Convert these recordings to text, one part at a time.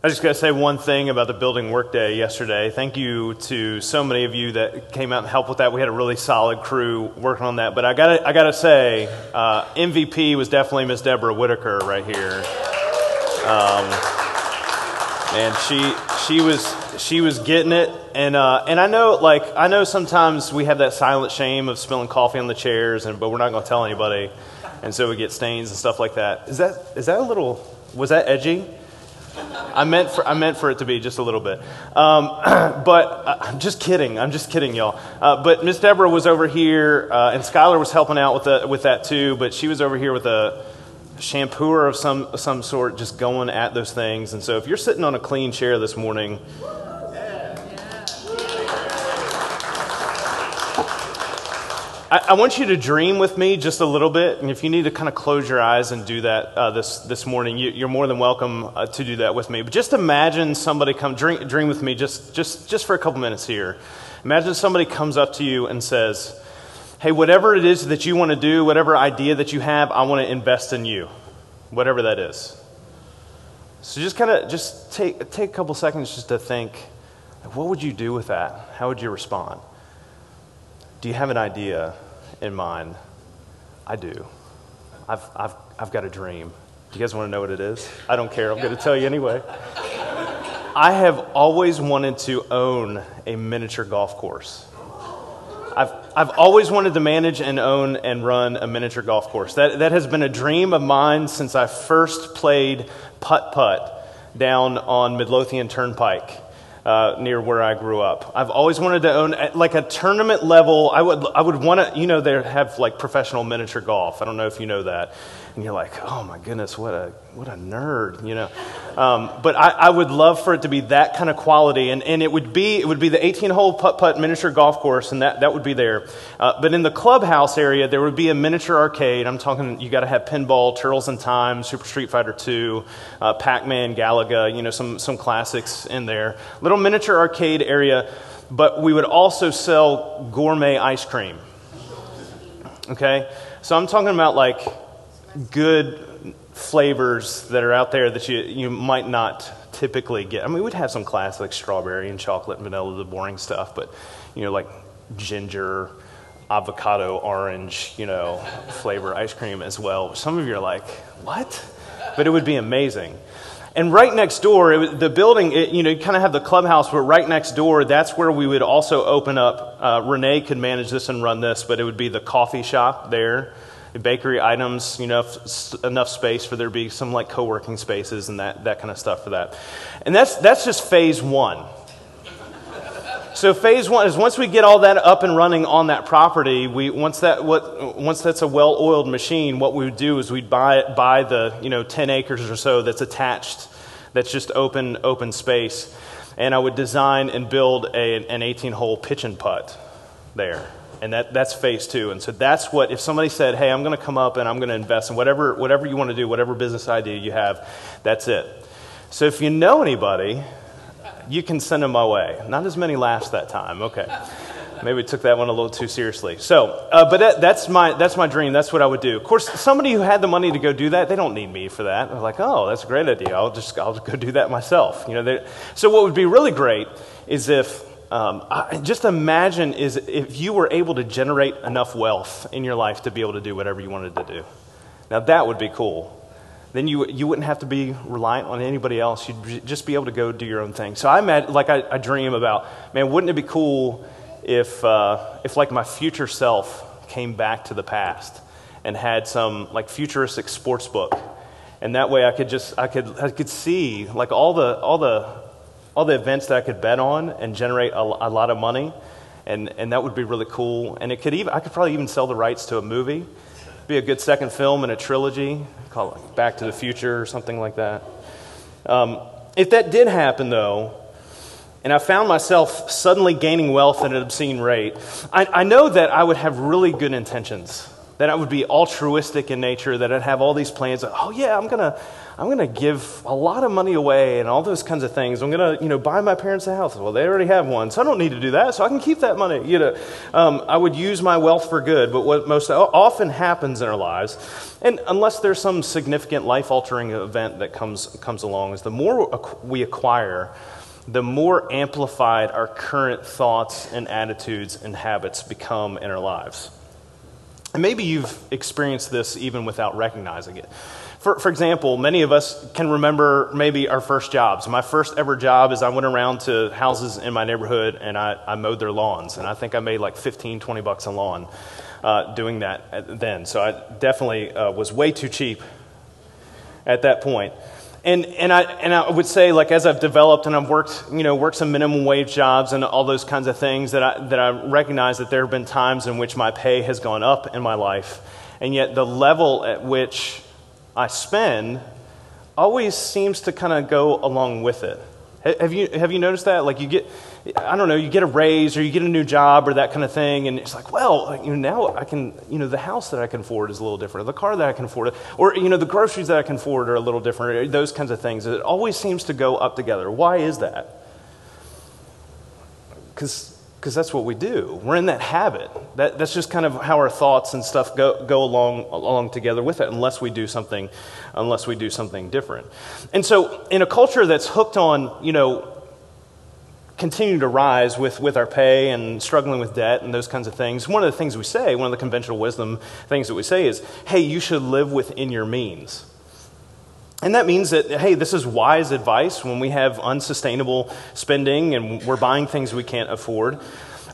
I just got to say one thing about the building workday yesterday. Thank you to so many of you that came out and helped with that. We had a really solid crew working on that. But I got I to say, uh, MVP was definitely Miss Deborah Whitaker right here. Um, and she she was she was getting it, and uh, and I know like I know sometimes we have that silent shame of spilling coffee on the chairs, and but we're not going to tell anybody, and so we get stains and stuff like that. Is that is that a little was that edgy? I meant for I meant for it to be just a little bit, um, but uh, I'm just kidding. I'm just kidding, y'all. Uh, but Miss Deborah was over here, uh, and Skylar was helping out with the, with that too. But she was over here with a shampooer of some some sort, just going at those things. And so, if you're sitting on a clean chair this morning, I, I, want you to dream with me just a little bit, and if you need to kind of close your eyes and do that uh, this this morning, you, are more than welcome uh, to do that with me. But just imagine somebody come dream, dream with me just just just for a couple minutes here. Imagine somebody comes up to you and says, "Hey, whatever it is that you want to do, whatever idea that you have, I want to invest in you, whatever that is." So just kind of just take take a couple seconds just to think, what would you do with that? How would you respond? Do you have an idea in mind? I do. I've, I've, I've got a dream. Do you guys want to know what it is? I don't care. I'm going to tell you anyway. I have always wanted to own a miniature golf course. I've, I've always wanted to manage and own and run a miniature golf course. That, that has been a dream of mine since I first played putt putt down on Midlothian Turnpike uh, near where I grew up. I've always wanted to own like a tournament level. I would I would want to you know they have like professional miniature golf. I don't know if you know that, and you're like, oh my goodness, what a what a nerd, you know. Um, but I, I, would love for it to be that kind of quality, and, and it would be it would be the 18 hole putt putt miniature golf course, and that, that would be there. Uh, but in the clubhouse area, there would be a miniature arcade. I'm talking you got to have pinball, Turtles in Time, Super Street Fighter 2, uh, Pac Man, Galaga, you know some some classics in there. Little miniature arcade area, but we would also sell gourmet ice cream. Okay, so I'm talking about like good flavors that are out there that you, you might not typically get. I mean, we'd have some classic strawberry and chocolate vanilla, the boring stuff, but, you know, like ginger, avocado, orange, you know, flavor ice cream as well. Some of you are like, what? But it would be amazing. And right next door, it, the building, it, you know, you kind of have the clubhouse, but right next door, that's where we would also open up. Uh, Renee could manage this and run this, but it would be the coffee shop there bakery items, you know, enough space for there to be some like co-working spaces and that, that kind of stuff for that. And that's, that's just phase one. So phase one is once we get all that up and running on that property, we, once, that, what, once that's a well-oiled machine, what we would do is we'd buy, buy the, you know, 10 acres or so that's attached, that's just open, open space. And I would design and build a, an 18-hole pitch and putt there. And that, that's phase two. And so that's what, if somebody said, hey, I'm going to come up and I'm going to invest in whatever, whatever you want to do, whatever business idea you have, that's it. So if you know anybody, you can send them my way. Not as many laughs that time. Okay. Maybe we took that one a little too seriously. So, uh, but that, that's, my, that's my dream. That's what I would do. Of course, somebody who had the money to go do that, they don't need me for that. They're like, oh, that's a great idea. I'll just, I'll go do that myself. You know, so what would be really great is if um, I, just imagine is if you were able to generate enough wealth in your life to be able to do whatever you wanted to do. Now that would be cool. Then you, you wouldn't have to be reliant on anybody else. You'd just be able to go do your own thing. So I imagine, like I, I dream about, man, wouldn't it be cool if, uh, if like my future self came back to the past and had some like futuristic sports book, and that way I could just I could I could see like all the all the all the events that I could bet on and generate a, a lot of money. And, and that would be really cool. And it could even, I could probably even sell the rights to a movie. Be a good second film in a trilogy, call it Back to the Future or something like that. Um, if that did happen, though, and I found myself suddenly gaining wealth at an obscene rate, I, I know that I would have really good intentions. That I would be altruistic in nature, that I'd have all these plans. Of, oh yeah, I'm gonna, I'm gonna give a lot of money away and all those kinds of things. I'm gonna, you know, buy my parents a house. Well, they already have one, so I don't need to do that. So I can keep that money. You know, um, I would use my wealth for good. But what most often happens in our lives, and unless there's some significant life-altering event that comes comes along, is the more we acquire the more amplified our current thoughts and attitudes and habits become in our lives. And maybe you've experienced this even without recognizing it. For, for example, many of us can remember maybe our first jobs. My first ever job is I went around to houses in my neighborhood and I, I mowed their lawns. And I think I made like 15, 20 bucks a lawn uh, doing that then. So I definitely uh, was way too cheap at that point and, and, I, and I would say, like, as I've developed and I've worked, you know, worked some minimum wage jobs and all those kinds of things, that I, that I recognize that there have been times in which my pay has gone up in my life. And yet, the level at which I spend always seems to kind of go along with it. Have you, have you noticed that? Like, you get, I don't know, you get a raise or you get a new job or that kind of thing, and it's like, well, you know, now I can, you know, the house that I can afford is a little different, or the car that I can afford, or, you know, the groceries that I can afford are a little different, those kinds of things. It always seems to go up together. Why is that? Because because that's what we do. We're in that habit. That, that's just kind of how our thoughts and stuff go, go along, along together with it, unless we do something, unless we do something different. And so, in a culture that's hooked on, you know, continue to rise with, with our pay and struggling with debt and those kinds of things, one of the things we say, one of the conventional wisdom things that we say is, hey, you should live within your means. And that means that, hey, this is wise advice when we have unsustainable spending and we're buying things we can't afford.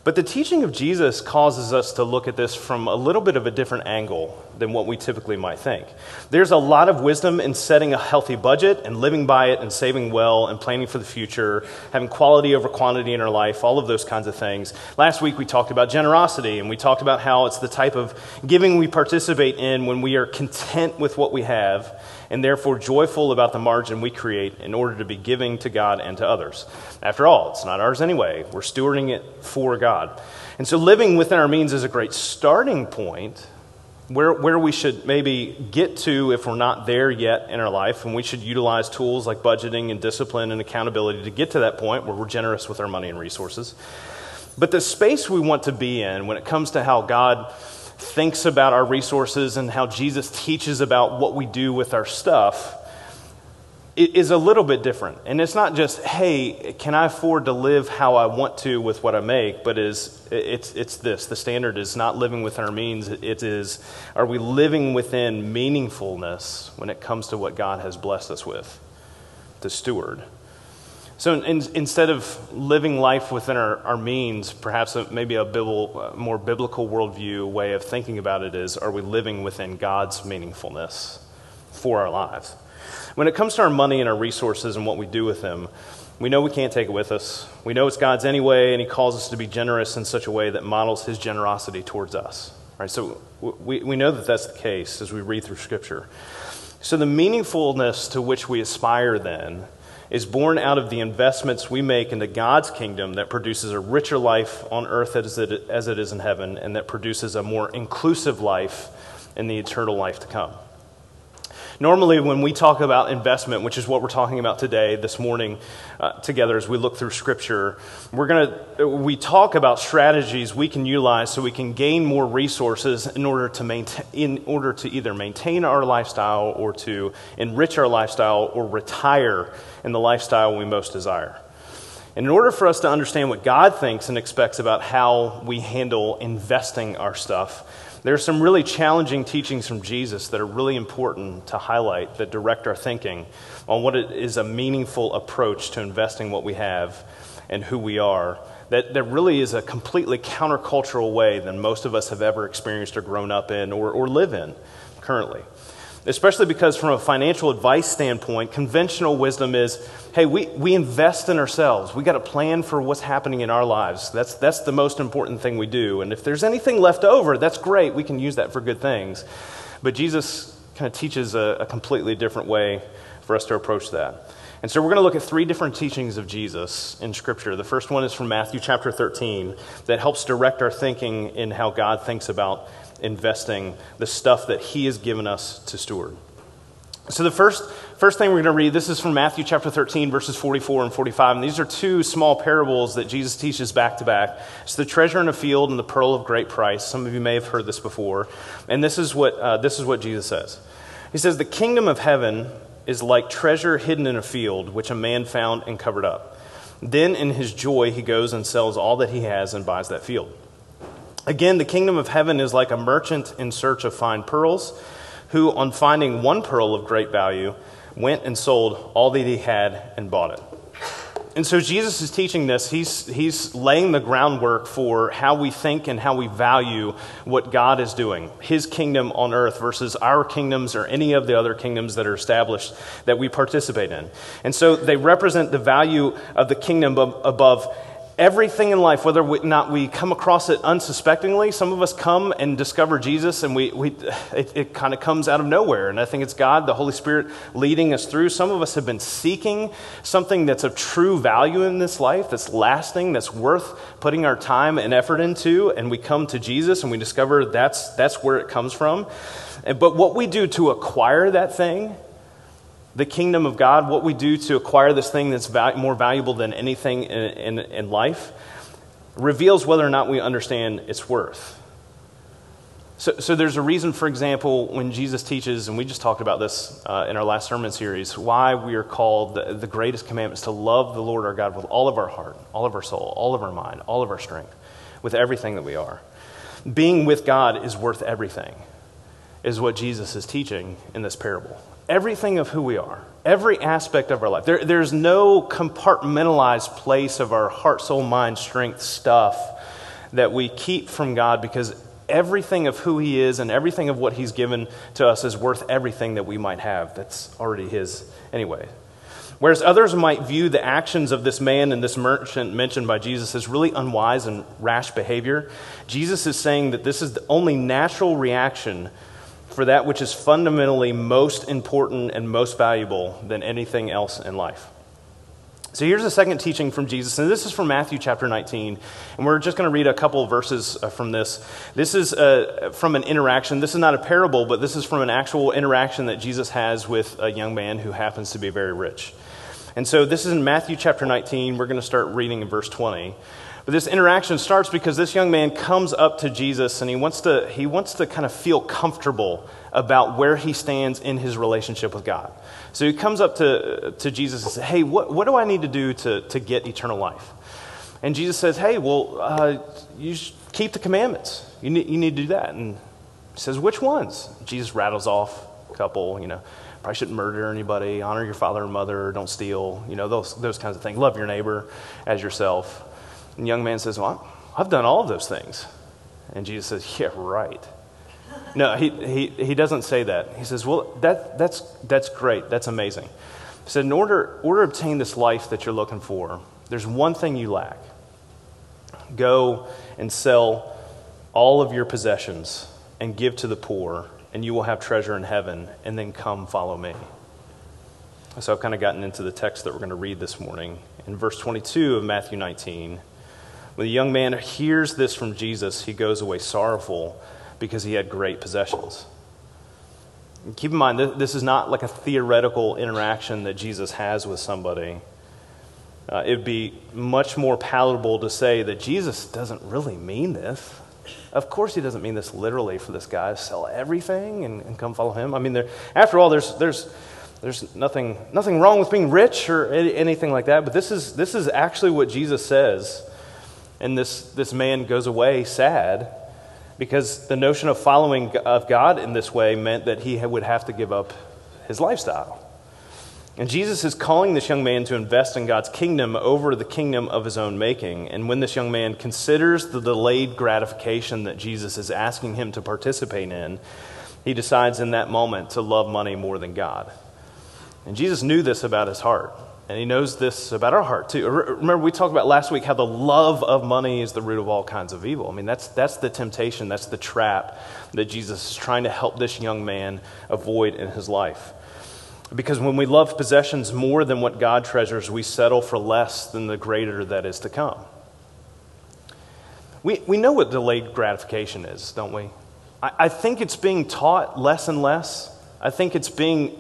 But the teaching of Jesus causes us to look at this from a little bit of a different angle than what we typically might think. There's a lot of wisdom in setting a healthy budget and living by it and saving well and planning for the future, having quality over quantity in our life, all of those kinds of things. Last week we talked about generosity and we talked about how it's the type of giving we participate in when we are content with what we have and therefore joyful about the margin we create in order to be giving to God and to others. After all, it's not ours anyway. We're stewarding it for God. And so living within our means is a great starting point where, where we should maybe get to if we're not there yet in our life, and we should utilize tools like budgeting and discipline and accountability to get to that point where we're generous with our money and resources. But the space we want to be in when it comes to how God thinks about our resources and how Jesus teaches about what we do with our stuff is a little bit different. And it's not just, hey, can I afford to live how I want to with what I make, but is it's it's this. The standard is not living within our means. It is are we living within meaningfulness when it comes to what God has blessed us with to steward. So in, instead of living life within our, our means, perhaps a, maybe a biblical, more biblical worldview way of thinking about it is are we living within God's meaningfulness for our lives? When it comes to our money and our resources and what we do with them, we know we can't take it with us. We know it's God's anyway, and He calls us to be generous in such a way that models His generosity towards us. Right? So we, we know that that's the case as we read through Scripture. So the meaningfulness to which we aspire then is born out of the investments we make into God's kingdom that produces a richer life on earth as it, as it is in heaven, and that produces a more inclusive life in the eternal life to come. Normally, when we talk about investment, which is what we're talking about today, this morning, uh, together as we look through Scripture, we're gonna we talk about strategies we can utilize so we can gain more resources in order to maintain, in order to either maintain our lifestyle or to enrich our lifestyle or retire in the lifestyle we most desire. And in order for us to understand what God thinks and expects about how we handle investing our stuff, there are some really challenging teachings from Jesus that are really important to highlight that direct our thinking on what is a meaningful approach to investing what we have and who we are. That, that really is a completely countercultural way than most of us have ever experienced or grown up in or, or live in currently especially because, from a financial advice standpoint, conventional wisdom is hey, we, we invest in ourselves. We got a plan for what's happening in our lives. That's, that's the most important thing we do. And if there's anything left over, that's great. We can use that for good things. But Jesus kind of teaches a, a completely different way for us to approach that. And so we're going to look at three different teachings of Jesus in Scripture. The first one is from Matthew chapter 13 that helps direct our thinking in how God thinks about investing the stuff that He has given us to steward. So, the first, first thing we're going to read, this is from Matthew chapter 13, verses 44 and 45. And these are two small parables that Jesus teaches back to back. It's the treasure in a field and the pearl of great price. Some of you may have heard this before. And this is what, uh, this is what Jesus says He says, The kingdom of heaven is like treasure hidden in a field, which a man found and covered up. Then, in his joy, he goes and sells all that he has and buys that field. Again, the kingdom of heaven is like a merchant in search of fine pearls who, on finding one pearl of great value, went and sold all that he had and bought it. And so Jesus is teaching this. He's, he's laying the groundwork for how we think and how we value what God is doing, his kingdom on earth versus our kingdoms or any of the other kingdoms that are established that we participate in. And so they represent the value of the kingdom above everything in life, whether or not we come across it unsuspectingly, some of us come and discover Jesus and we, we, it, it kind of comes out of nowhere. And I think it's God, the Holy Spirit, leading us through. Some of us have been seeking something that's of true value in this life, that's lasting, that's worth putting our time and effort into. And we come to Jesus and we discover that's, that's where it comes from. But what we do to acquire that thing the kingdom of God, what we do to acquire this thing that's val- more valuable than anything in, in, in, life, reveals whether or not we understand its worth. So, so there's a reason, for example, when Jesus teaches, and we just talked about this uh, in our last sermon series, why we are called the, the greatest commandment is to love the Lord our God with all of our heart, all of our soul, all of our mind, all of our strength, with everything that we are. Being with God is worth everything, is what Jesus is teaching in this parable everything of who we are, every aspect of our life. There, there's no compartmentalized place of our heart, soul, mind, strength stuff that we keep from God because everything of who He is and everything of what He's given to us is worth everything that we might have. That's already His anyway. Whereas others might view the actions of this man and this merchant mentioned by Jesus as really unwise and rash behavior, Jesus is saying that this is the only natural reaction for that which is fundamentally most important and most valuable than anything else in life. So here's a second teaching from Jesus, and this is from Matthew chapter 19. And we're just going to read a couple verses uh, from this. This is uh, from an interaction. This is not a parable, but this is from an actual interaction that Jesus has with a young man who happens to be very rich. And so this is in Matthew chapter 19. We're going to start reading in verse 20. But this interaction starts because this young man comes up to Jesus and he wants to, he wants to kind of feel comfortable about where he stands in his relationship with God. So he comes up to, to Jesus and says, Hey, what, what do I need to do to, to get eternal life? And Jesus says, Hey, well, uh, you keep the commandments. You need, you need to do that. And he says, Which ones? Jesus rattles off a couple, you know probably shouldn't murder anybody, honor your father and mother, don't steal, you know, those, those kinds of things. Love your neighbor as yourself. And the young man says, Well, I've done all of those things. And Jesus says, Yeah, right. No, he, he, he doesn't say that. He says, Well, that, that's, that's great. That's amazing. He said, In order, order to obtain this life that you're looking for, there's one thing you lack. Go and sell all of your possessions and give to the poor, and you will have treasure in heaven, and then come follow me. So I've kind of gotten into the text that we're going to read this morning. In verse 22 of Matthew 19, when the young man hears this from Jesus, he goes away sorrowful because he had great possessions. And keep in mind, this is not like a theoretical interaction that Jesus has with somebody. Uh, it would be much more palatable to say that Jesus doesn't really mean this. Of course, he doesn't mean this literally for this guy to sell everything and, and come follow him. I mean, there, after all, there's, there's, there's nothing, nothing wrong with being rich or anything like that, but this is, this is actually what Jesus says and this, this man goes away sad because the notion of following of God in this way meant that he would have to give up his lifestyle. And Jesus is calling this young man to invest in God's kingdom over the kingdom of his own making. And when this young man considers the delayed gratification that Jesus is asking him to participate in, he decides in that moment to love money more than God. And Jesus knew this about his heart. And he knows this about our heart too. Remember, we talked about last week how the love of money is the root of all kinds of evil. I mean, that's, that's the temptation, that's the trap that Jesus is trying to help this young man avoid in his life. Because when we love possessions more than what God treasures, we settle for less than the greater that is to come. We, we know what delayed gratification is, don't we? I, I think it's being taught less and less. I think it's being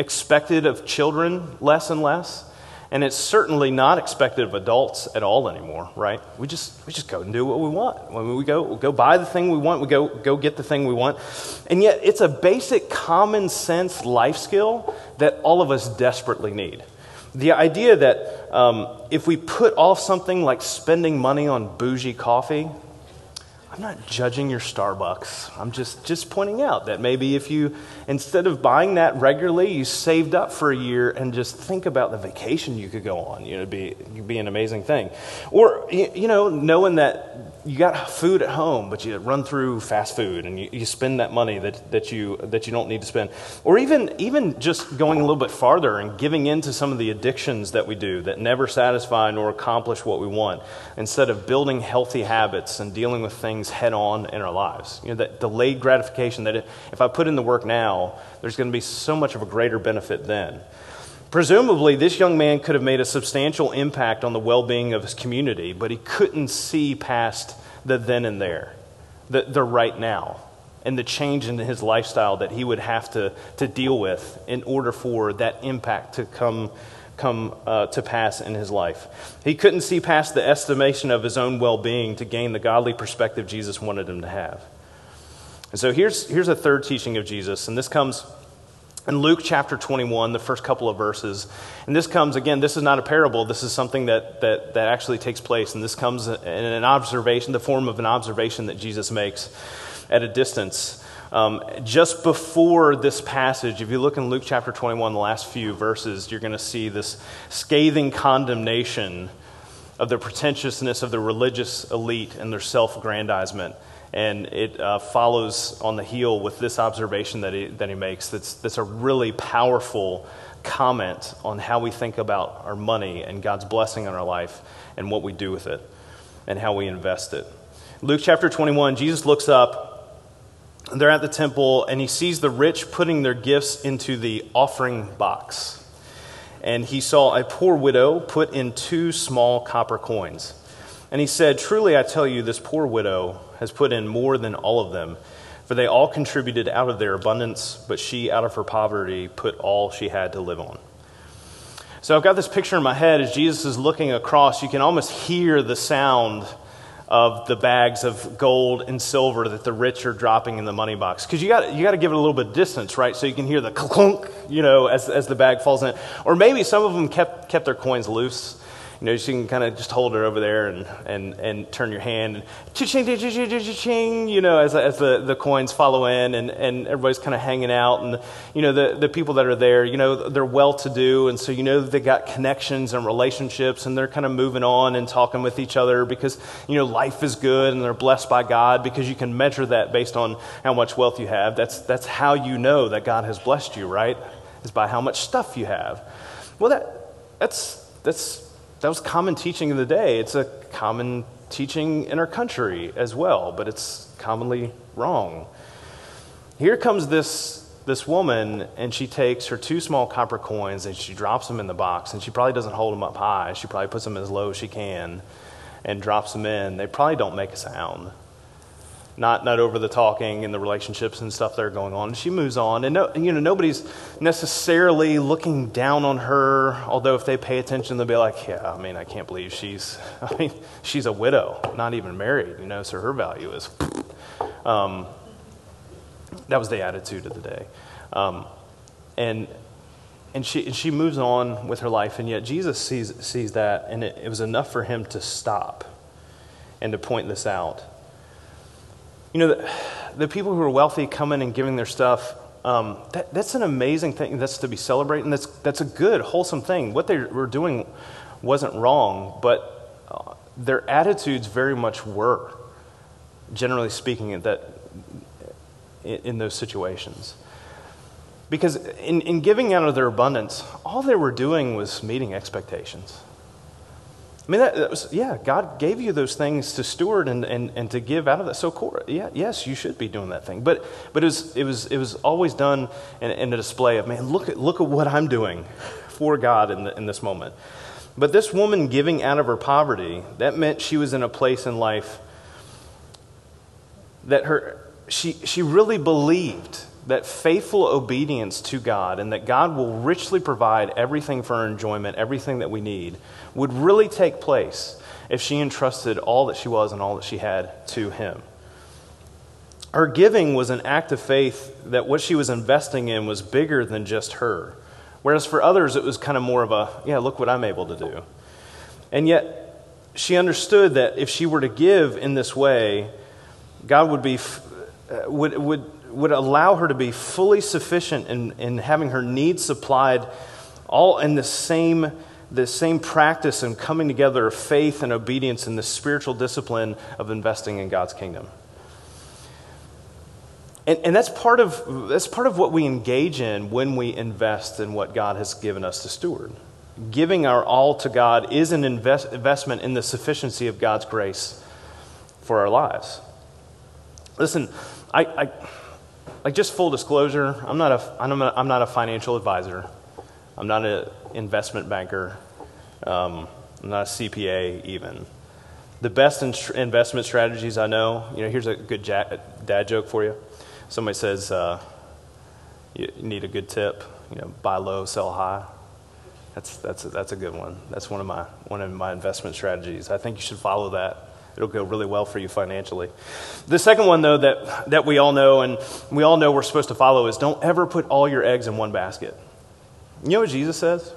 expected of children less and less. And it's certainly not expected of adults at all anymore, right? We just, we just go and do what we want. When we go, we go buy the thing we want, we go, go get the thing we want. And yet, it's a basic common sense life skill that all of us desperately need. The idea that um, if we put off something like spending money on bougie coffee, I'm not judging your Starbucks. I'm just, just pointing out that maybe if you, instead of buying that regularly, you saved up for a year and just think about the vacation you could go on. You know, it'd be, it'd be an amazing thing. Or, you know, knowing that you got food at home, but you run through fast food and you, you spend that money that, that, you, that you don't need to spend. Or even, even just going a little bit farther and giving in to some of the addictions that we do that never satisfy nor accomplish what we want, instead of building healthy habits and dealing with things head on in our lives. You know, that delayed gratification that if I put in the work now, there's going to be so much of a greater benefit then. Presumably, this young man could have made a substantial impact on the well being of his community, but he couldn't see past the then and there, the, the right now, and the change in his lifestyle that he would have to, to deal with in order for that impact to come, come uh, to pass in his life. He couldn't see past the estimation of his own well being to gain the godly perspective Jesus wanted him to have. And so here's, here's a third teaching of Jesus, and this comes in Luke chapter 21, the first couple of verses. And this comes, again, this is not a parable. This is something that, that, that actually takes place. And this comes in an observation, the form of an observation that Jesus makes at a distance. Um, just before this passage, if you look in Luke chapter 21, the last few verses, you're going to see this scathing condemnation of the pretentiousness of the religious elite and their self aggrandizement and it uh, follows on the heel with this observation that he, that he makes that's, that's a really powerful comment on how we think about our money and God's blessing on our life and what we do with it and how we invest it. Luke chapter 21, Jesus looks up. They're at the temple, and he sees the rich putting their gifts into the offering box. And he saw a poor widow put in two small copper coins. And he said, Truly I tell you, this poor widow has put in more than all of them, for they all contributed out of their abundance, but she, out of her poverty, put all she had to live on. So I've got this picture in my head as Jesus is looking across. You can almost hear the sound of the bags of gold and silver that the rich are dropping in the money box. Because you got you got to give it a little bit of distance, right? So you can hear the clunk, you know, as, as the bag falls in. Or maybe some of them kept, kept their coins loose you know, you can kind of just hold it over there and, and, and turn your hand and cha-ching, cha-ching, cha-ching, you know, as, as the, the coins follow in and, and everybody's kind of hanging out. And, you know, the, the people that are there, you know, they're well-to-do. And so, you know, they got connections and relationships and they're kind of moving on and talking with each other because, you know, life is good and they're blessed by God because you can measure that based on how much wealth you have. That's, that's how you know that God has blessed you, right? Is by how much stuff you have. Well, that, that's, that's that was common teaching of the day. It's a common teaching in our country as well, but it's commonly wrong. Here comes this, this woman, and she takes her two small copper coins and she drops them in the box, and she probably doesn't hold them up high. She probably puts them as low as she can and drops them in. They probably don't make a sound not, not over the talking and the relationships and stuff that are going on. She moves on. And, no, you know, nobody's necessarily looking down on her, although if they pay attention, they'll be like, yeah, I mean, I can't believe she's, I mean, she's a widow, not even married, you know, so her value is. Um, that was the attitude of the day. Um, and and she, and she moves on with her life, and yet Jesus sees, sees that, and it, it was enough for him to stop and to point this out. You know, the, the people who are wealthy coming and giving their stuff, um, that, that's an amazing thing that's to be celebrated, and that's, that's a good, wholesome thing. What they were doing wasn't wrong, but uh, their attitudes very much were, generally speaking, that, in, in those situations. Because in, in giving out of their abundance, all they were doing was meeting expectations. I mean, that, that, was, yeah, God gave you those things to steward and, and, and to give out of that. So, core, yeah, yes, you should be doing that thing. But, but it, was, it, was, it was always done in, in a display of, man, look at, look at what I'm doing for God in, the, in this moment. But this woman giving out of her poverty, that meant she was in a place in life that her, she, she really believed that faithful obedience to God and that God will richly provide everything for our enjoyment, everything that we need, would really take place if she entrusted all that she was and all that she had to Him. Her giving was an act of faith that what she was investing in was bigger than just her. Whereas for others, it was kind of more of a, yeah, look what I'm able to do. And yet, she understood that if she were to give in this way, God would, be, uh, would, would, would allow her to be fully sufficient in, in having her needs supplied, all in the same, the same practice and coming together of faith and obedience in the spiritual discipline of investing in God's kingdom. And, and that's, part of, that's part of what we engage in when we invest in what God has given us to steward. Giving our all to God is an invest, investment in the sufficiency of God's grace for our lives. Listen, I, I like just full disclosure, I'm not a, I'm a, I'm not a financial advisor. I'm not an investment banker. Um, I'm not a CPA even. The best in- investment strategies I know, you know, here's a good dad joke for you. Somebody says uh, you need a good tip, you know, buy low, sell high. That's, that's, a, that's a good one. That's one of, my, one of my investment strategies. I think you should follow that. It'll go really well for you financially. The second one, though, that, that we all know and we all know we're supposed to follow is don't ever put all your eggs in one basket. You know what Jesus says?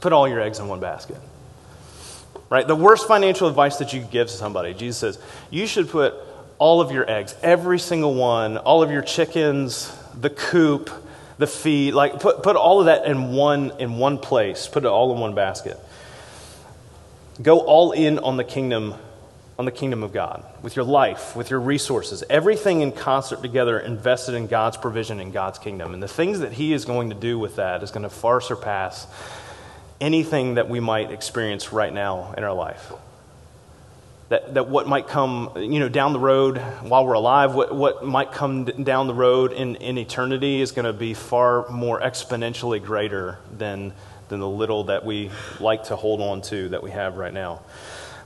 Put all your eggs in one basket. Right? The worst financial advice that you give to somebody, Jesus says, you should put all of your eggs, every single one, all of your chickens, the coop, the feed, like put, put all of that in one in one place, put it all in one basket. Go all in on the kingdom on the kingdom of God, with your life, with your resources, everything in concert together, invested in God's provision in God's kingdom. And the things that He is going to do with that is going to far surpass anything that we might experience right now in our life that, that what might come you know, down the road while we're alive, what, what might come down the road in, in eternity is going to be far more exponentially greater than, than the little that we like to hold on to that we have right now.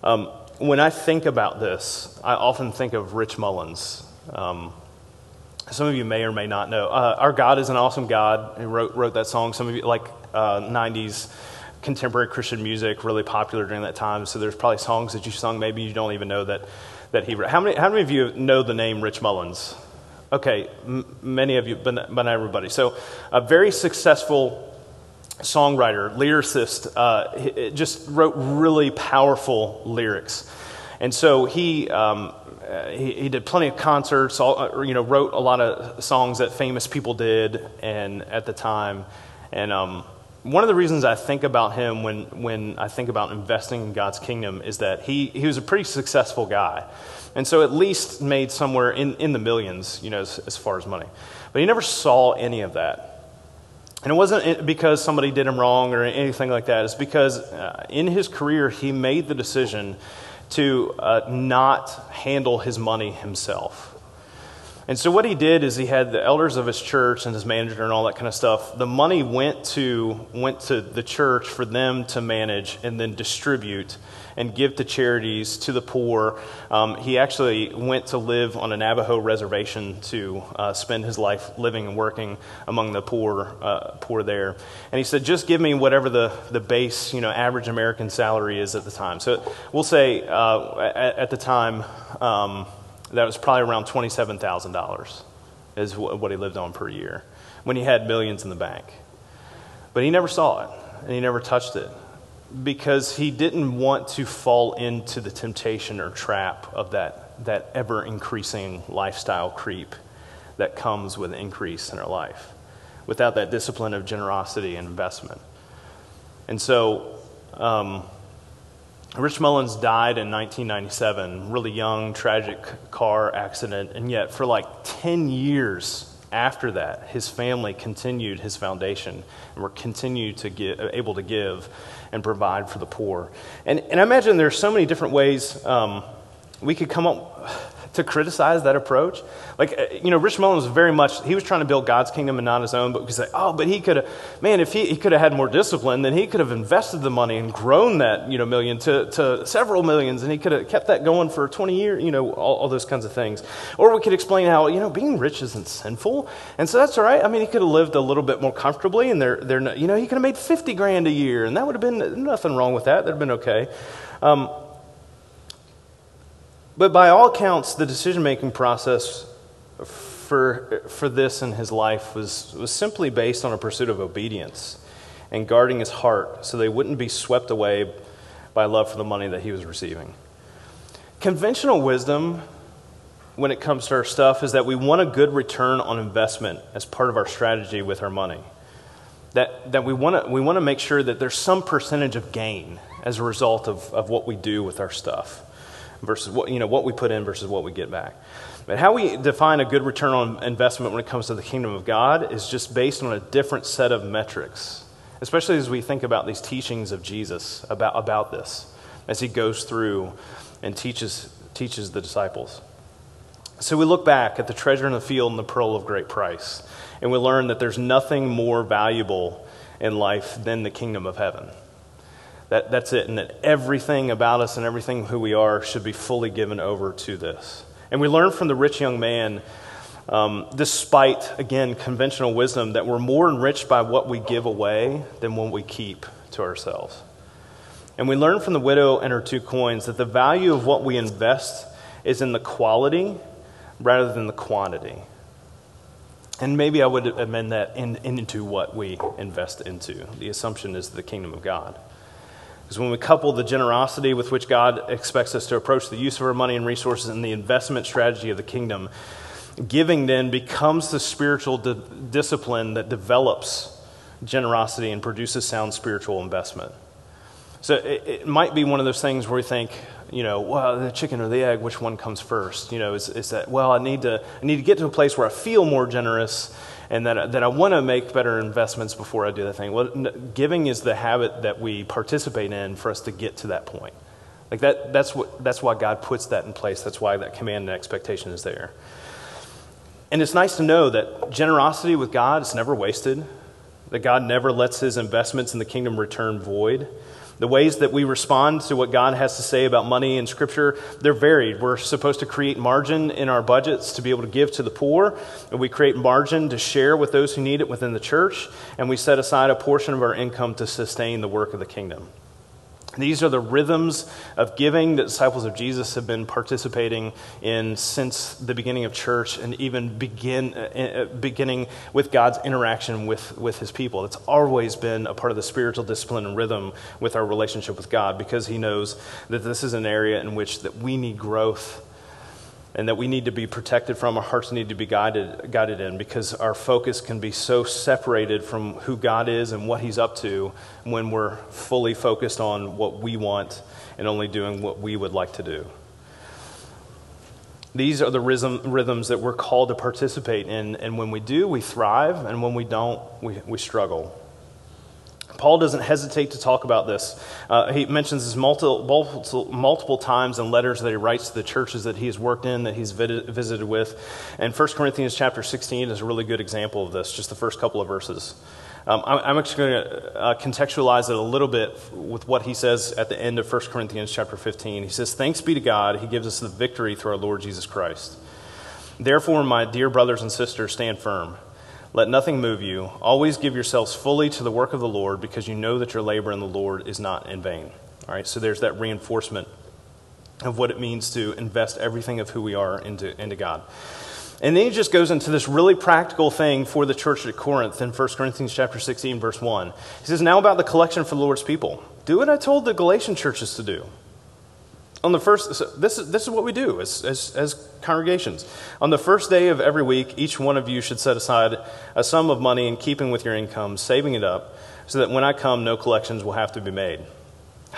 Um, when I think about this, I often think of Rich Mullins. Um, some of you may or may not know. Uh, Our God is an awesome God. He wrote, wrote that song. Some of you, like uh, 90s contemporary Christian music really popular during that time. So there's probably songs that you sung maybe you don't even know that, that he wrote. How many, how many of you know the name Rich Mullins? Okay, m- many of you, but, but not everybody. So a very successful songwriter, lyricist, uh, just wrote really powerful lyrics. And so he, um, he, he, did plenty of concerts, all, uh, you know, wrote a lot of songs that famous people did and at the time. And um, one of the reasons I think about him when, when I think about investing in God's kingdom is that he, he was a pretty successful guy. And so at least made somewhere in, in the millions, you know, as, as far as money. But he never saw any of that. And it wasn't because somebody did him wrong or anything like that. It's because uh, in his career, he made the decision to uh, not handle his money himself. And so what he did is he had the elders of his church and his manager and all that kind of stuff. The money went to went to the church for them to manage and then distribute and give to charities to the poor. Um, he actually went to live on a Navajo reservation to uh, spend his life living and working among the poor uh, poor there. And he said, just give me whatever the the base you know average American salary is at the time. So we'll say uh, at, at, the time. Um, that was probably around $27,000 is what he lived on per year when he had millions in the bank. But he never saw it and he never touched it because he didn't want to fall into the temptation or trap of that, that ever increasing lifestyle creep that comes with increase in our life without that discipline of generosity and investment. And so, um, Rich Mullins died in 1997, really young, tragic car accident, and yet for like 10 years after that, his family continued his foundation and were continued to give, able to give and provide for the poor. And, and I imagine there's so many different ways um, we could come up to criticize that approach. Like, uh, you know, Rich Mullins was very much, he was trying to build God's kingdom and not his own, but we say, oh, but he could have, man, if he, he could have had more discipline, then he could have invested the money and grown that, you know, million to, to several millions, and he could have kept that going for 20 years, you know, all, all those kinds of things. Or we could explain how, you know, being rich isn't sinful, and so that's all right. I mean, he could have lived a little bit more comfortably, and they're, they're, you know, he could have made 50 grand a year, and that would have been nothing wrong with that. That would have been okay. Um, but by all accounts, the decision making process for, for this in his life was, was simply based on a pursuit of obedience and guarding his heart so they wouldn't be swept away by love for the money that he was receiving. Conventional wisdom when it comes to our stuff is that we want a good return on investment as part of our strategy with our money. That, that we want to we wanna make sure that there's some percentage of gain as a result of, of what we do with our stuff versus what, you know, what we put in versus what we get back. But how we define a good return on investment when it comes to the kingdom of God is just based on a different set of metrics, especially as we think about these teachings of Jesus about, about this, as he goes through and teaches, teaches the disciples. So we look back at the treasure in the field and the pearl of great price, and we learn that there's nothing more valuable in life than the kingdom of heaven. That, that's it. And that everything about us and everything who we are should be fully given over to this. And we learn from the rich young man, um, despite, again, conventional wisdom, that we're more enriched by what we give away than what we keep to ourselves. And we learn from the widow and her two coins that the value of what we invest is in the quality rather than the quantity. And maybe I would amend that in, into what we invest into. The assumption is the kingdom of God. Because when we couple the generosity with which God expects us to approach the use of our money and resources and the investment strategy of the kingdom, giving then becomes the spiritual di- discipline that develops generosity and produces sound spiritual investment. So it, it, might be one of those things where we think, you know, well, the chicken or the egg, which one comes first? You know, is, is that, well, I need, to, I need to get to a place where I feel more generous and that, that I want to make better investments before I do that thing. Well, giving is the habit that we participate in for us to get to that point. Like that, that's, what, that's why God puts that in place. That's why that command and expectation is there. And it's nice to know that generosity with God is never wasted, that God never lets his investments in the kingdom return void. The ways that we respond to what God has to say about money in Scripture, they're varied. We're supposed to create margin in our budgets to be able to give to the poor, and we create margin to share with those who need it within the church, and we set aside a portion of our income to sustain the work of the kingdom. These are the rhythms of giving that disciples of Jesus have been participating in since the beginning of church and even begin, uh, uh, beginning with God's interaction with, with his people. It's always been a part of the spiritual discipline and rhythm with our relationship with God because he knows that this is an area in which that we need growth and that we need to be protected from, our hearts need to be guided, guided in, because our focus can be so separated from who God is and what He's up to when we're fully focused on what we want and only doing what we would like to do. These are the rhythm, rhythms that we're called to participate in, and when we do, we thrive, and when we don't, we, we struggle. Paul doesn't hesitate to talk about this. Uh, he mentions this multiple, multiple, multiple, times in letters that he writes to the churches that he has worked in, that he's visited with. And 1 Corinthians chapter 16 is a really good example of this, just the first couple of verses. Um, I'm actually going to uh, contextualize it a little bit with what he says at the end of 1 Corinthians chapter 15. He says, Thanks be to God, he gives us the victory through our Lord Jesus Christ. Therefore, my dear brothers and sisters, stand firm. Let nothing move you. Always give yourselves fully to the work of the Lord because you know that your labor in the Lord is not in vain. All right, so there's that reinforcement of what it means to invest everything of who we are into, into God. And then he just goes into this really practical thing for the church at Corinth in 1 Corinthians chapter 16, verse 1. He says, Now about the collection for the Lord's people. Do what I told the Galatian churches to do on the first, this is, this is what we do as, as, as congregations. On the first day of every week, each one of you should set aside a sum of money in keeping with your income, saving it up, so that when I come, no collections will have to be made.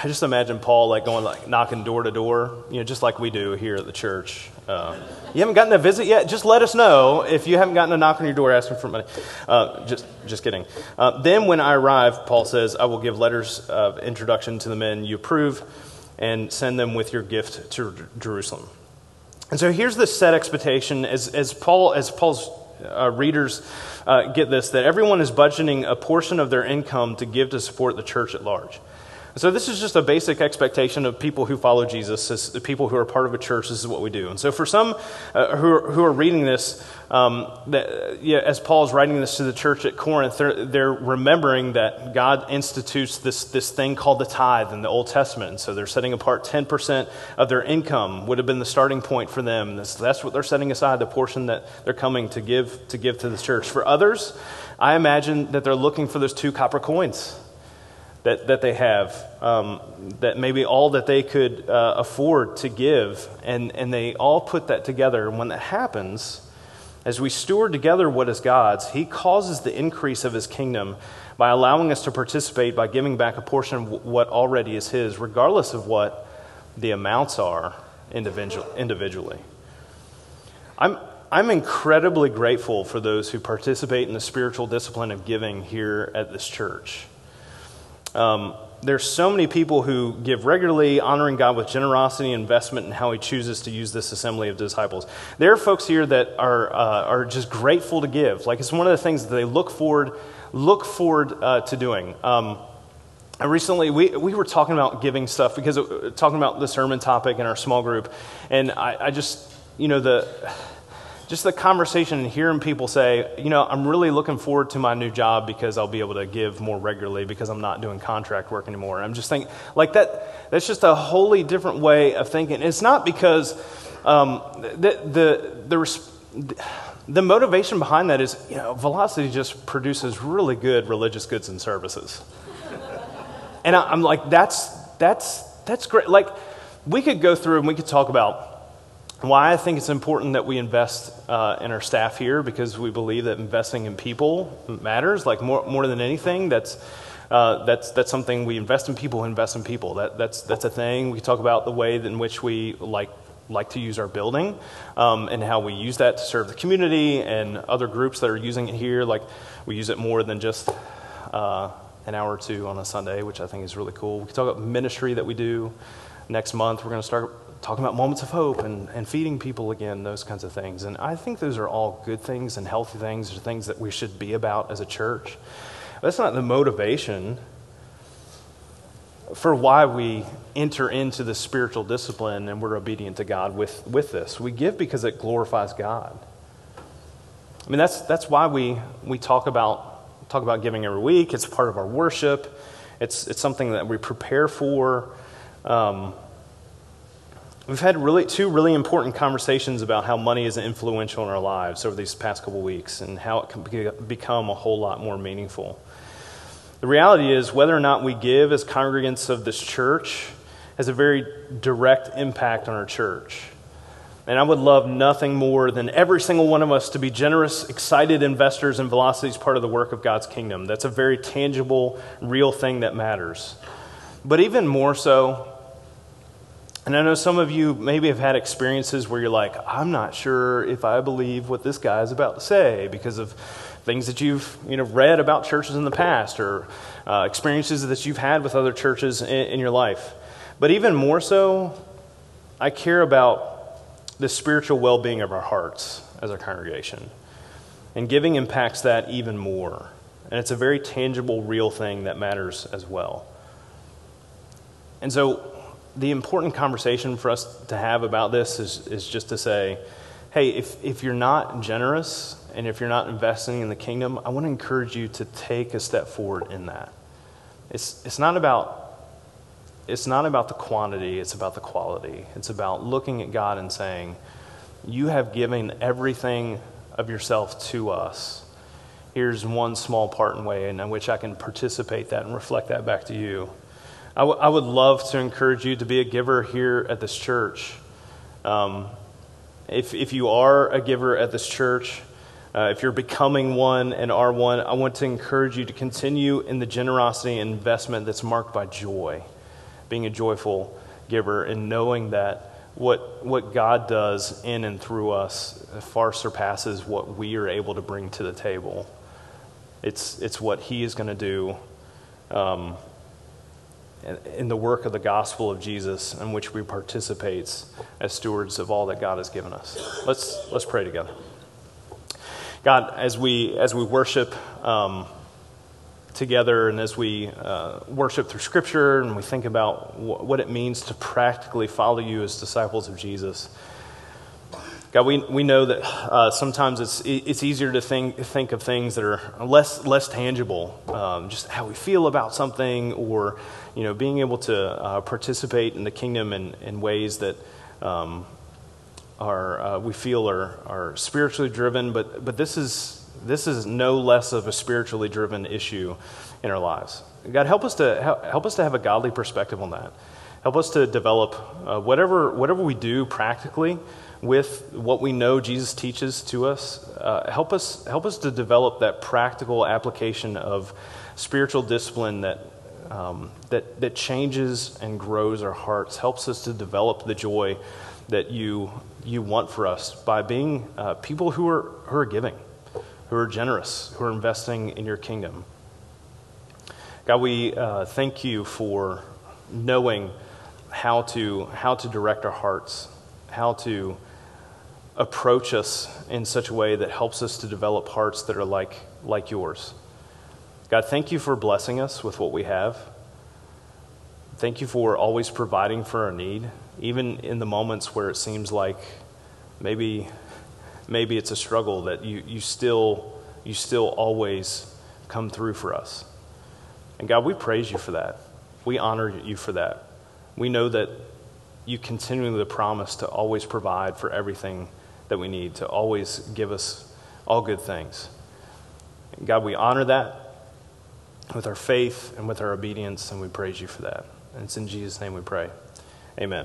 I just imagine Paul like going like knocking door to door, you know, just like we do here at the church. Uh, you haven't gotten a visit yet? Just let us know if you haven't gotten a knock on your door asking for money. Uh, just, just kidding. Uh, then when I arrive, Paul says, I will give letters of introduction to the men you approve and send them with your gift to Jerusalem. And so here's the set expectation as, as, Paul, as Paul's uh, readers uh, get this that everyone is budgeting a portion of their income to give to support the church at large. So, this is just a basic expectation of people who follow Jesus, as the people who are part of a church. This is what we do. And so, for some uh, who, are, who are reading this, um, that, yeah, as writing this to the church at Corinth, they're, they're, remembering that God institutes this, this thing called the tithe in the Old Testament. So, they're setting apart 10% of their income, would have been the starting point for them. This, that's what they're setting aside, the portion that they're coming to give to, give to the church. For others, I imagine that they're looking for those two copper coins that, that they have, um, that maybe all that they could uh, afford to give, and, and they all put that together. And when that happens, as we steward together what is God's, He causes the increase of His kingdom by allowing us to participate by giving back a portion of what already is His, regardless of what the amounts are individual, individually. I'm, I'm incredibly grateful for those who participate in the spiritual discipline of giving here at this church. Um, there's so many people who give regularly, honoring God with generosity and investment in how He chooses to use this assembly of disciples. There are folks here that are, uh, are just grateful to give. Like it's one of the things that they look forward, look forward uh, to doing. Um, recently, we, we were talking about giving stuff because uh, talking about the sermon topic in our small group, and I, I just, you know, the just the conversation and hearing people say, you know, I'm really looking forward to my new job because I'll be able to give more regularly because I'm not doing contract work anymore. I'm just thinking, like that, that's just a wholly different way of thinking. It's not because um, the, the, the, the motivation behind that is, you know, Velocity just produces really good religious goods and services. and I, I'm like, that's, that's, that's great. Like, we could go through and we could talk about why I think it's important that we invest uh, in our staff here because we believe that investing in people matters, like more, more than anything. That's, uh, that's, that's something we invest in people, invest in people. That, that's, that's a thing. We talk about the way in which we like, like to use our building um, and how we use that to serve the community and other groups that are using it here. Like we use it more than just uh, an hour or two on a Sunday, which I think is really cool. We can talk about ministry that we do. Next month, we're going to start talking about moments of hope and, and feeding people again, those kinds of things. And I think those are all good things and healthy things, or things that we should be about as a church. That's not the motivation for why we enter into the spiritual discipline and we're obedient to God with, with this. We give because it glorifies God. I mean, that's, that's why we, we talk, about, talk about giving every week. It's part of our worship, it's, it's something that we prepare for. Um, We've had really two really important conversations about how money is influential in our lives over these past couple weeks and how it can become a whole lot more meaningful. The reality is, whether or not we give as congregants of this church has a very direct impact on our church. And I would love nothing more than every single one of us to be generous, excited investors in Velocity's part of the work of God's kingdom. That's a very tangible, real thing that matters. But even more so, and I know some of you maybe have had experiences where you're like, I'm not sure if I believe what this guy is about to say because of things that you've you know, read about churches in the past or uh, experiences that you've had with other churches in, in your life. But even more so, I care about the spiritual well being of our hearts as a congregation. And giving impacts that even more. And it's a very tangible, real thing that matters as well. And so the important conversation for us to have about this is, is just to say, hey, if, if you're not generous and if you're not investing in the kingdom, I want to encourage you to take a step forward in that. It's, it's, not about, it's not about the quantity, it's about the quality. It's about looking at God and saying, You have given everything of yourself to us. Here's one small part in way in which I can participate that and reflect that back to you. I, w- I would love to encourage you to be a giver here at this church. Um, if, if you are a giver at this church, uh, if you're becoming one and are one, I want to encourage you to continue in the generosity and investment that's marked by joy, being a joyful giver, and knowing that what, what God does in and through us far surpasses what we are able to bring to the table. It's, it's what He is going to do. Um, in the work of the gospel of Jesus in which we participate as stewards of all that God has given us. Let's, let's pray together. God, as we, as we worship um, together and as we uh, worship through Scripture and we think about w- what it means to practically follow you as disciples of Jesus, God, we, we know that uh, sometimes it's, it's easier to think, think of things that are less, less tangible, um, just how we feel about something, or you know, being able to uh, participate in the kingdom in, in ways that um, are, uh, we feel are, are spiritually driven. But, but this, is, this is no less of a spiritually driven issue in our lives. God, help us to, help us to have a godly perspective on that. Help us to develop uh, whatever, whatever we do practically with what we know Jesus teaches to us. Uh, help us help us to develop that practical application of spiritual discipline that um, that that changes and grows our hearts. Helps us to develop the joy that you you want for us by being uh, people who are who are giving, who are generous, who are investing in your kingdom. God, we uh, thank you for knowing how to how to direct our hearts, how to approach us in such a way that helps us to develop hearts that are like, like yours. God, thank you for blessing us with what we have. Thank you for always providing for our need, even in the moments where it seems like maybe, maybe it's a struggle, that you, you, still, you still always come through for us. And God, we praise you for that. We honor you for that. We know that you continually promise to always provide for everything that we need to always give us all good things. God, we honor that with our faith and with our obedience, and we praise you for that. And it's in Jesus' name we pray. Amen.